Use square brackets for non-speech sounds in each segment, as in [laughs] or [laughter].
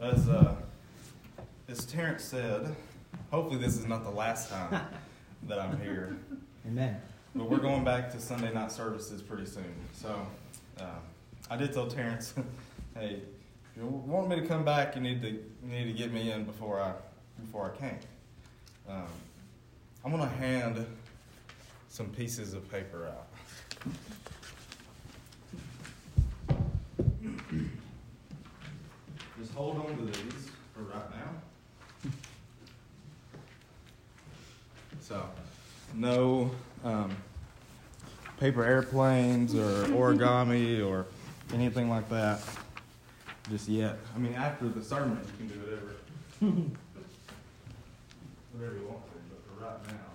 Well, as uh, as Terrence said, hopefully this is not the last time [laughs] that I'm here. Amen. But we're going back to Sunday night services pretty soon. So uh, I did tell Terrence, [laughs] hey, if you want me to come back, you need to you need to get me in before I before I came. Um, I'm gonna hand some pieces of paper out. Hold on to these for right now. So, no um, paper airplanes or [laughs] origami or anything like that just yet. I mean, after the sermon, you can do whatever, [laughs] whatever you want to, but for right now.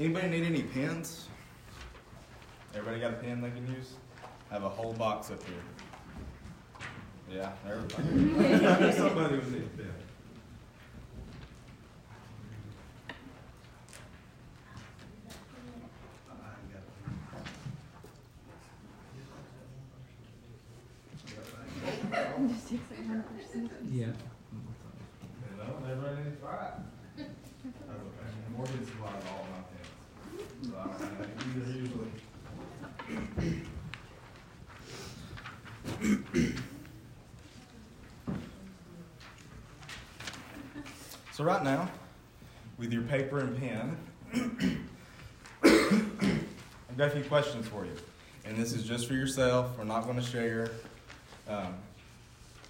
Anybody need any pens? Everybody got a pen they can use? I have a whole box up here. Yeah, everybody. [laughs] Somebody would need a pen. Yeah. No, everybody needs five. That's okay. Morgan supplies all my pens. So right now, with your paper and pen, I've got a few questions for you. And this is just for yourself. We're not going to share. Um,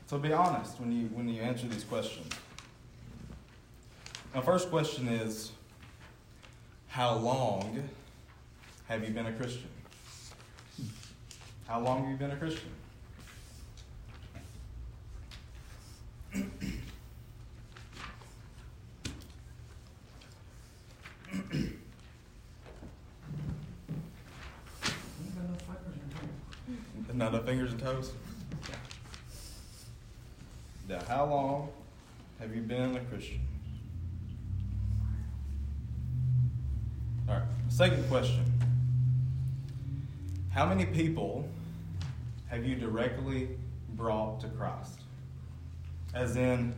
so be honest when you when you answer these questions. My first question is How long have you been a Christian? How long have you been a Christian? Not the fingers and toes? Now, how long have you been a Christian? Second question. How many people have you directly brought to Christ? As in,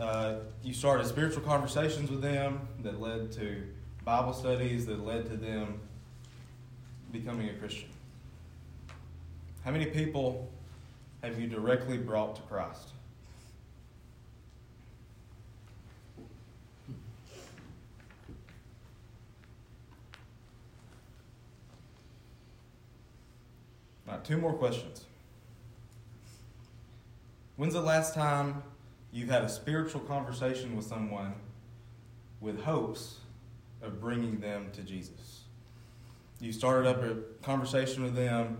uh, you started spiritual conversations with them that led to Bible studies that led to them becoming a Christian. How many people have you directly brought to Christ? Right, two more questions. When's the last time you've had a spiritual conversation with someone with hopes of bringing them to Jesus? You started up a conversation with them,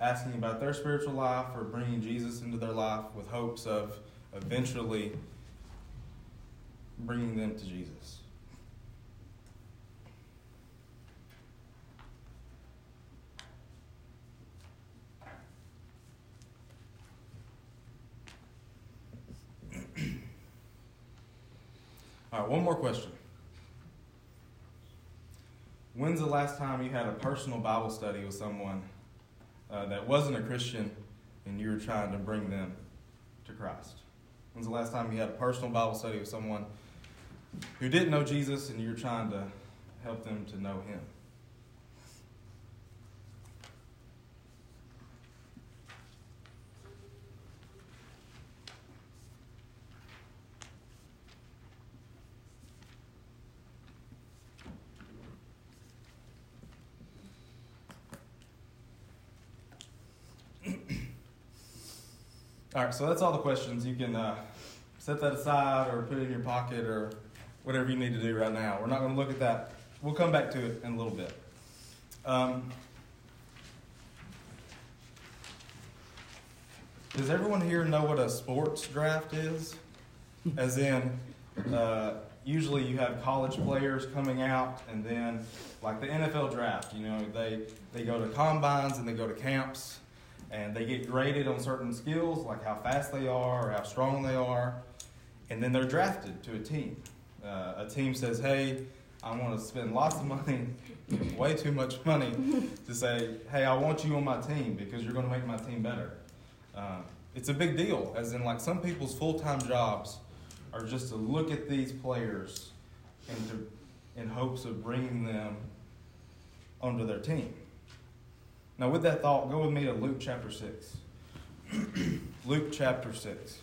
asking about their spiritual life or bringing Jesus into their life with hopes of eventually bringing them to Jesus. All right, one more question. When's the last time you had a personal Bible study with someone uh, that wasn't a Christian and you were trying to bring them to Christ? When's the last time you had a personal Bible study with someone who didn't know Jesus and you were trying to help them to know Him? All right, so that's all the questions. You can uh, set that aside or put it in your pocket or whatever you need to do right now. We're not going to look at that. We'll come back to it in a little bit. Um, does everyone here know what a sports draft is? As in, uh, usually you have college players coming out, and then, like the NFL draft, you know, they, they go to combines and they go to camps and they get graded on certain skills, like how fast they are or how strong they are, and then they're drafted to a team. Uh, a team says, "Hey, I want to spend lots of money, [laughs] way too much money, [laughs] to say, hey, I want you on my team because you're going to make my team better. Uh, it's a big deal, as in, like, some people's full time jobs are just to look at these players and to, in hopes of bringing them onto their team. Now, with that thought, go with me to Luke chapter 6. [clears throat] Luke chapter 6.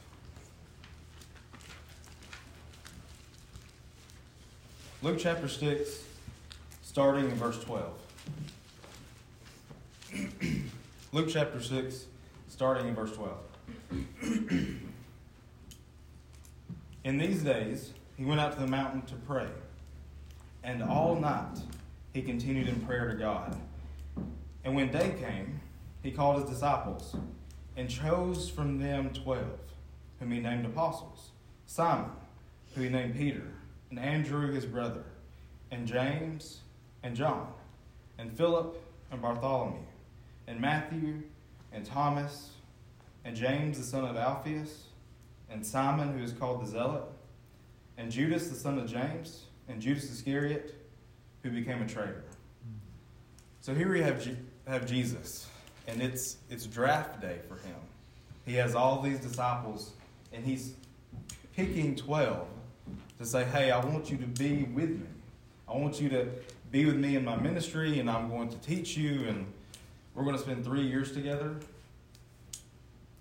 Luke chapter 6, starting in verse 12. [clears throat] Luke chapter 6, starting in verse 12. [clears throat] in these days, he went out to the mountain to pray, and all night he continued in prayer to God. And when day came, he called his disciples and chose from them twelve, whom he named apostles Simon, who he named Peter and Andrew his brother, and James and John, and Philip and Bartholomew, and Matthew and Thomas, and James the son of Alphaeus, and Simon who is called the Zealot, and Judas the son of James, and Judas Iscariot, who became a traitor. So here we have, have Jesus, and it's, it's draft day for him. He has all these disciples, and he's picking 12 to say, hey, I want you to be with me. I want you to be with me in my ministry, and I'm going to teach you, and we're going to spend three years together.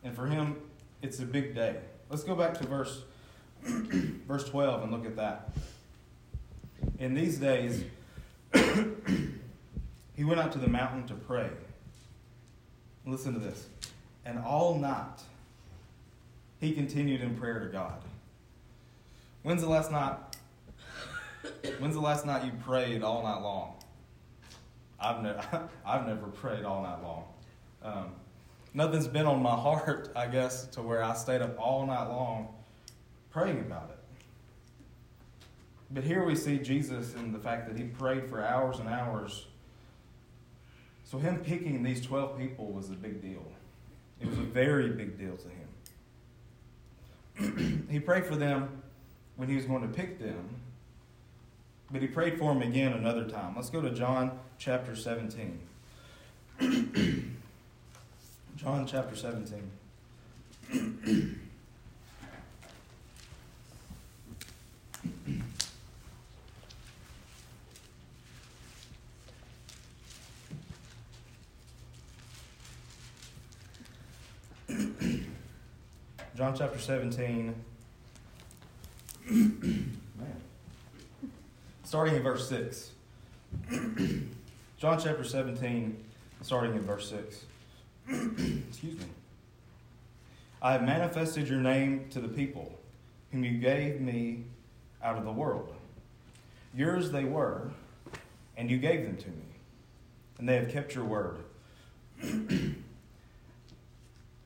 And for him, it's a big day. Let's go back to verse, [clears throat] verse 12 and look at that. In these days, he went out to the mountain to pray. Listen to this. And all night, he continued in prayer to God. When's the last night? When's the last night you prayed all night long? I've never, [laughs] I've never prayed all night long. Um, nothing's been on my heart, I guess, to where I stayed up all night long praying about it. But here we see Jesus in the fact that he prayed for hours and hours. So him picking these 12 people was a big deal. It was a very big deal to him. [clears throat] he prayed for them when he was going to pick them. But he prayed for them again another time. Let's go to John chapter 17. [clears throat] John chapter 17. [clears throat] John chapter 17. [clears throat] Man. Starting in verse 6. [clears throat] John chapter 17, starting in verse 6. [clears throat] Excuse me. I have manifested your name to the people, whom you gave me out of the world. Yours they were, and you gave them to me, and they have kept your word.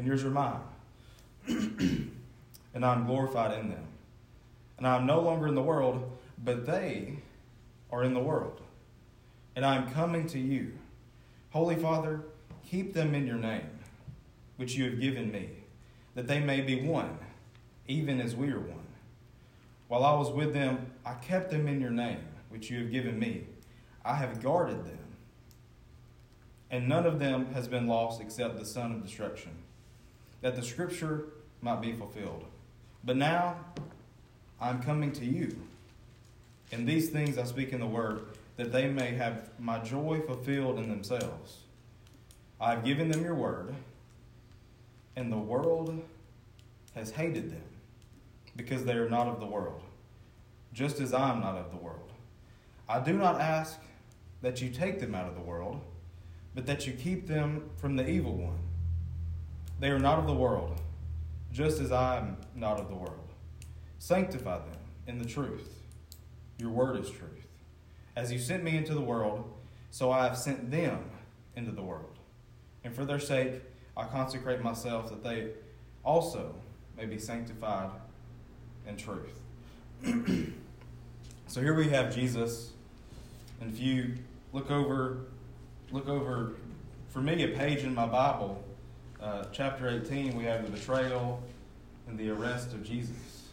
and yours are mine. and I am glorified in them. And I am no longer in the world, but they are in the world. And I am coming to you. Holy Father, keep them in your name, which you have given me, that they may be one, even as we are one. While I was with them, I kept them in your name, which you have given me. I have guarded them. And none of them has been lost except the son of destruction, that the scripture might be fulfilled. But now I'm coming to you. And these things I speak in the word, that they may have my joy fulfilled in themselves. I have given them your word, and the world has hated them, because they are not of the world, just as I am not of the world. I do not ask that you take them out of the world, but that you keep them from the evil one. They are not of the world, just as I am not of the world. Sanctify them in the truth. Your word is truth. As you sent me into the world, so I have sent them into the world. And for their sake, I consecrate myself that they also may be sanctified in truth. [clears throat] so here we have Jesus. And if you look over, look over, for me, a page in my Bible, uh, chapter 18, we have the betrayal and the arrest of Jesus.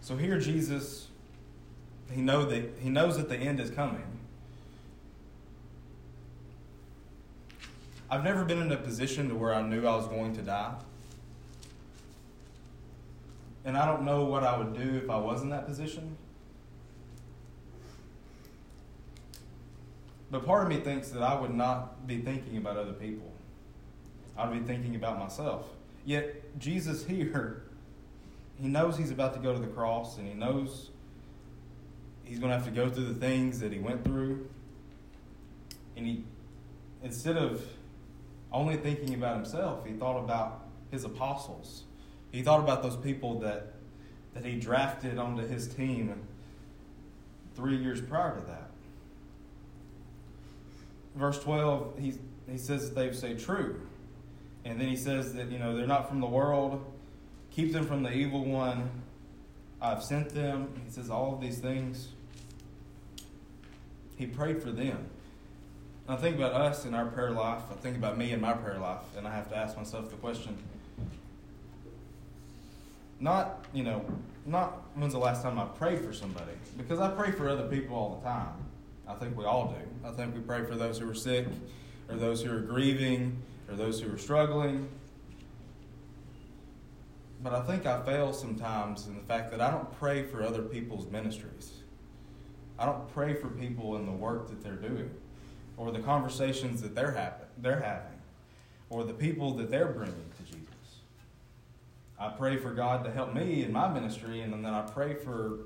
So here, Jesus, he know that he knows that the end is coming. I've never been in a position to where I knew I was going to die. And I don't know what I would do if I was in that position. But part of me thinks that I would not be thinking about other people. I'd be thinking about myself. Yet, Jesus here, he knows he's about to go to the cross and he knows he's going to have to go through the things that he went through. And he, instead of only thinking about himself, he thought about his apostles. He thought about those people that, that he drafted onto his team three years prior to that. Verse 12, he, he says that they say true. And then he says that, you know, they're not from the world. Keep them from the evil one. I've sent them. He says all of these things. He prayed for them. And I think about us in our prayer life. I think about me in my prayer life. And I have to ask myself the question not, you know, not when's the last time I prayed for somebody. Because I pray for other people all the time. I think we all do. I think we pray for those who are sick, or those who are grieving, or those who are struggling. But I think I fail sometimes in the fact that I don't pray for other people's ministries. I don't pray for people in the work that they're doing, or the conversations that they're, they're having, or the people that they're bringing to Jesus. I pray for God to help me in my ministry, and then I pray for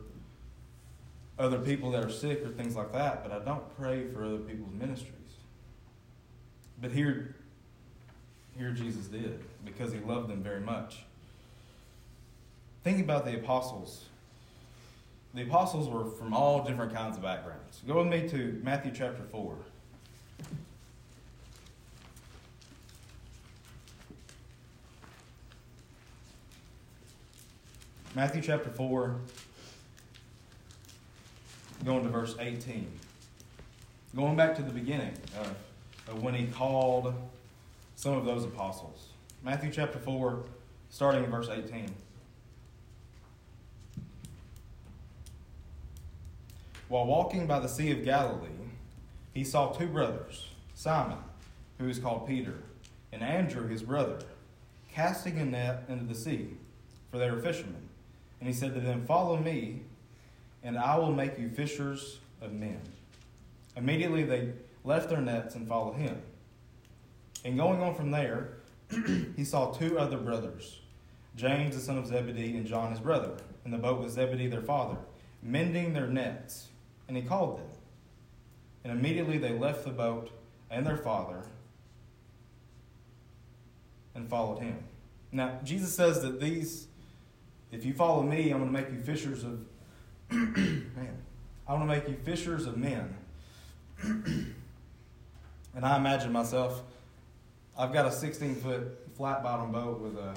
other people that are sick or things like that, but I don't pray for other people's ministries. But here, here Jesus did because he loved them very much. Think about the apostles. The apostles were from all different kinds of backgrounds. Go with me to Matthew chapter 4. Matthew chapter 4, going to verse 18. Going back to the beginning of, of when he called some of those apostles. Matthew chapter 4, starting in verse 18. While walking by the Sea of Galilee, he saw two brothers, Simon, who is called Peter, and Andrew his brother, casting a net into the sea, for they were fishermen. And he said to them, Follow me, and I will make you fishers of men. Immediately they left their nets and followed him. And going on from there, [clears throat] he saw two other brothers, James the son of Zebedee and John his brother, in the boat with Zebedee their father, mending their nets. And he called them. And immediately they left the boat and their father and followed him. Now, Jesus says that these if you follow me, I'm going to make you fishers of [clears throat] man. I want to make you fishers of men. [clears throat] and I imagine myself, I've got a 16 foot flat bottom boat with a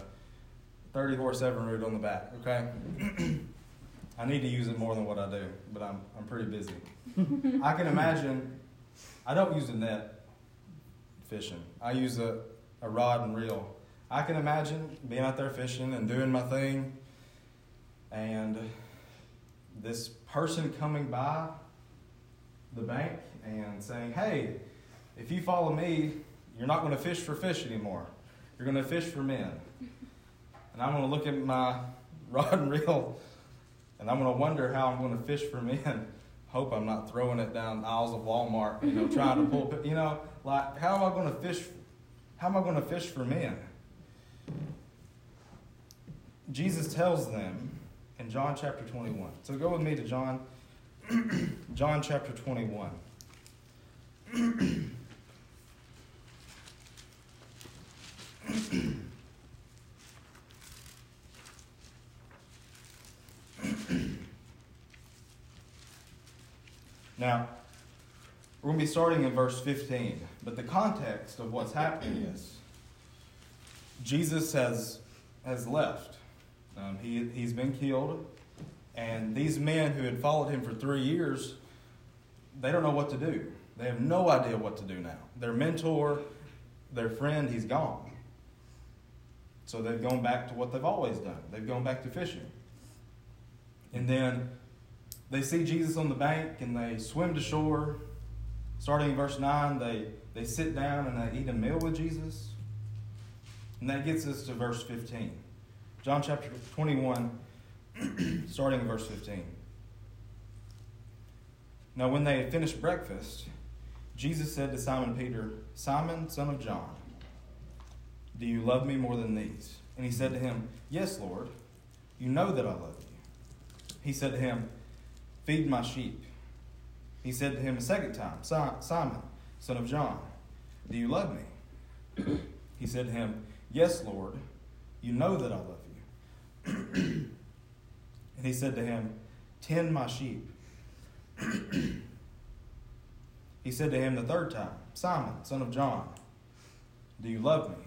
30 horse Evinrude on the back, okay? [clears throat] I need to use it more than what I do, but I'm, I'm pretty busy. I can imagine, I don't use a net fishing, I use a, a rod and reel. I can imagine being out there fishing and doing my thing and this person coming by the bank and saying, Hey, if you follow me, you're not going to fish for fish anymore. You're going to fish for men. And I'm going to look at my [laughs] rod and reel and I'm going to wonder how I'm going to fish for men. [laughs] Hope I'm not throwing it down aisles of Walmart, you know, trying to pull, you know, like, how am I going to fish? How am I going to fish for men? Jesus tells them in John chapter 21. So go with me to John, [clears throat] John chapter 21. [clears throat] Now, we're going to be starting in verse 15, but the context of what's happening is Jesus has, has left. Um, he, he's been killed, and these men who had followed him for three years, they don't know what to do. They have no idea what to do now. Their mentor, their friend, he's gone. So they've gone back to what they've always done. They've gone back to fishing. And then they see Jesus on the bank and they swim to shore. Starting in verse 9, they, they sit down and they eat a meal with Jesus. And that gets us to verse 15. John chapter 21, [clears throat] starting in verse 15. Now, when they had finished breakfast, Jesus said to Simon Peter, Simon, son of John, do you love me more than these? And he said to him, Yes, Lord, you know that I love you. He said to him, Feed my sheep. He said to him a second time, Simon, son of John, do you love me? He said to him, Yes, Lord, you know that I love you. and he said to him, Tend my sheep. he said to him the third time, Simon, son of John, do you love me?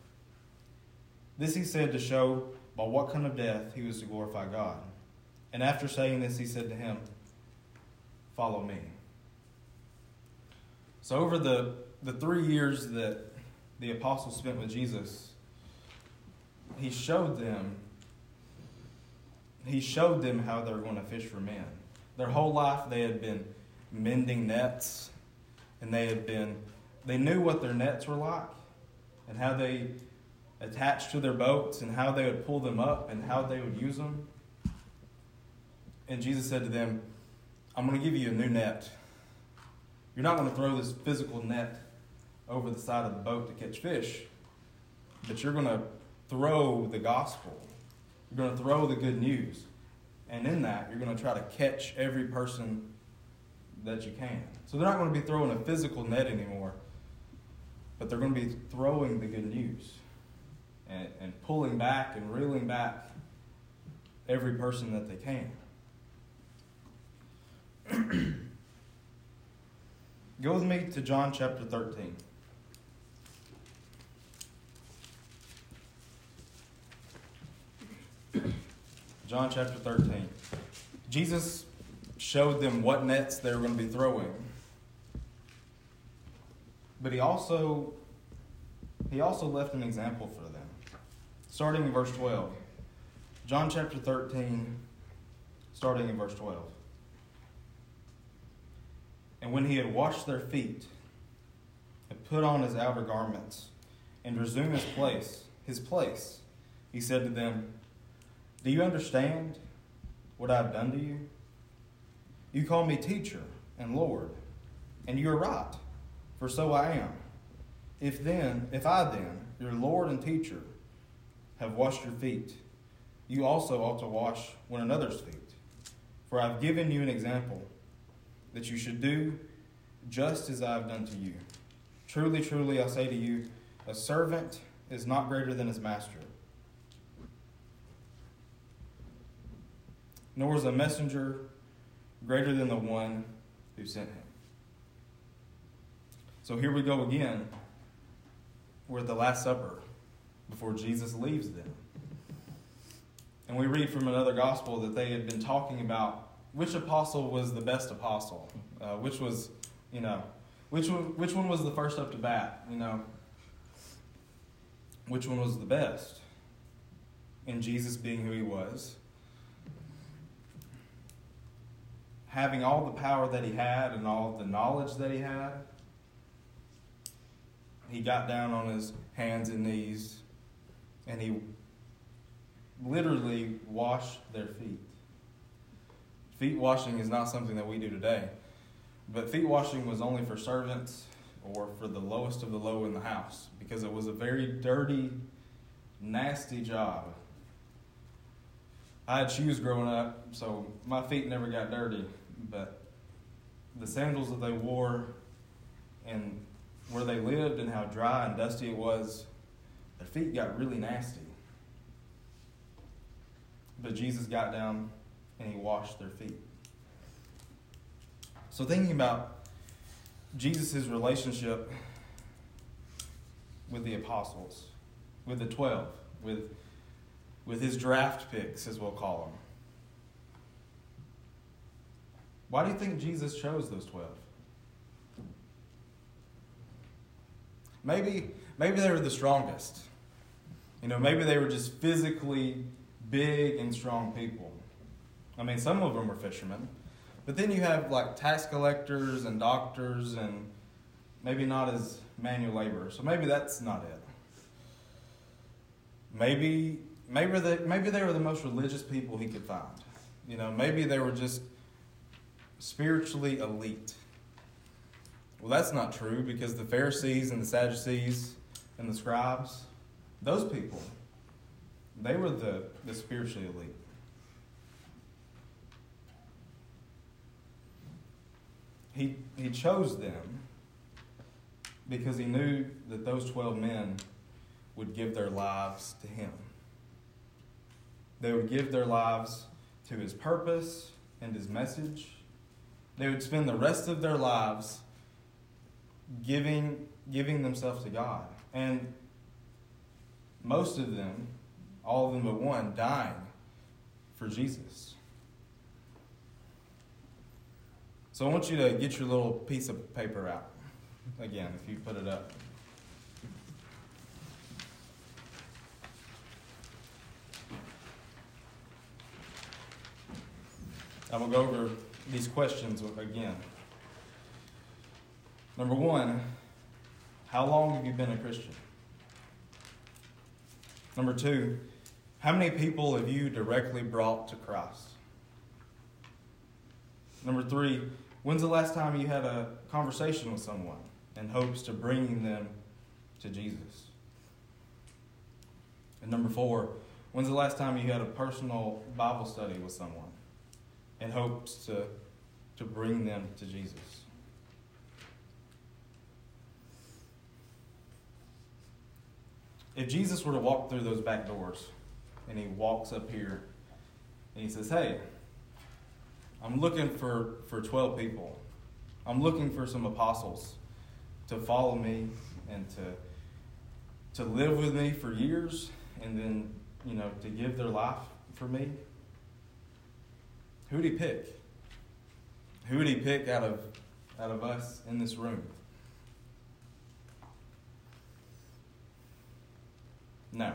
This he said to show by what kind of death he was to glorify God. And after saying this, he said to him, Follow me. So, over the, the three years that the apostles spent with Jesus, he showed them he showed them how they were going to fish for men. Their whole life they had been mending nets and they had been they knew what their nets were like and how they attached to their boats and how they would pull them up and how they would use them. And Jesus said to them, I'm going to give you a new net. You're not going to throw this physical net over the side of the boat to catch fish, but you're going to throw the gospel. You're going to throw the good news. And in that, you're going to try to catch every person that you can. So they're not going to be throwing a physical net anymore, but they're going to be throwing the good news and, and pulling back and reeling back every person that they can. [clears throat] Go with me to John chapter 13. [clears throat] John chapter 13. Jesus showed them what nets they were going to be throwing. But he also he also left an example for. Starting in verse 12. John chapter 13 starting in verse 12. And when he had washed their feet, and put on his outer garments, and resumed his place, his place, he said to them, Do you understand what I have done to you? You call me teacher and Lord, and you are right, for so I am. If then, if I then, your Lord and teacher, have washed your feet, you also ought to wash one another's feet. For I have given you an example that you should do just as I have done to you. Truly, truly, I say to you, a servant is not greater than his master, nor is a messenger greater than the one who sent him. So here we go again. We're at the Last Supper before Jesus leaves them. And we read from another gospel that they had been talking about which apostle was the best apostle? Uh, which was, you know, which one, which one was the first up to bat? You know, which one was the best? And Jesus being who he was, having all the power that he had and all the knowledge that he had, he got down on his hands and knees and he literally washed their feet. Feet washing is not something that we do today. But feet washing was only for servants or for the lowest of the low in the house because it was a very dirty, nasty job. I had shoes growing up, so my feet never got dirty, but the sandals that they wore and where they lived and how dry and dusty it was, their feet got really nasty. But Jesus got down and he washed their feet. So, thinking about Jesus' relationship with the apostles, with the 12, with, with his draft picks, as we'll call them. Why do you think Jesus chose those 12? Maybe, maybe they were the strongest. You know, maybe they were just physically big and strong people. I mean, some of them were fishermen. But then you have like tax collectors and doctors and maybe not as manual labor. So maybe that's not it. Maybe maybe they maybe they were the most religious people he could find. You know, maybe they were just spiritually elite. Well, that's not true because the Pharisees and the Sadducees and the scribes, those people, they were the, the spiritually elite. He, he chose them because he knew that those 12 men would give their lives to him. They would give their lives to his purpose and his message. They would spend the rest of their lives giving, giving themselves to God. And most of them, all of them but one, dying for Jesus. So I want you to get your little piece of paper out. Again, if you put it up. I will go over these questions again. Number one, how long have you been a Christian? Number two, how many people have you directly brought to Christ? Number three, when's the last time you had a conversation with someone in hopes to bringing them to Jesus? And number four, when's the last time you had a personal Bible study with someone in hopes to, to bring them to Jesus? If Jesus were to walk through those back doors and he walks up here and he says, Hey, I'm looking for, for 12 people. I'm looking for some apostles to follow me and to, to live with me for years and then, you know, to give their life for me. Who'd he pick? Who would he pick out of, out of us in this room? No.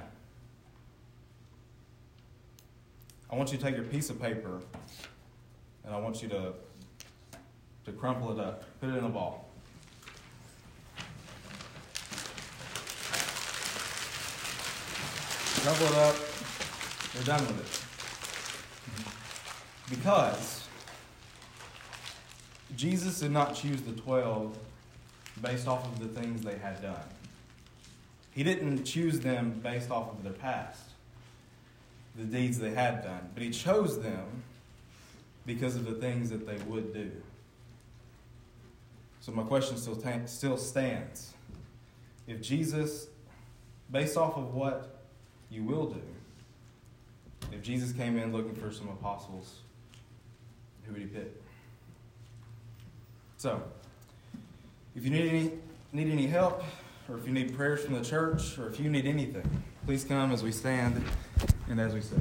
I want you to take your piece of paper and I want you to, to crumple it up, put it in a ball. Crumple it up, we're done with it. Because Jesus did not choose the 12 based off of the things they had done. He didn't choose them based off of their past, the deeds they had done, but He chose them because of the things that they would do. So my question still, t- still stands. If Jesus, based off of what you will do, if Jesus came in looking for some apostles, who would he pick? So, if you need any, need any help, or if you need prayers from the church, or if you need anything, please come as we stand and as we sit.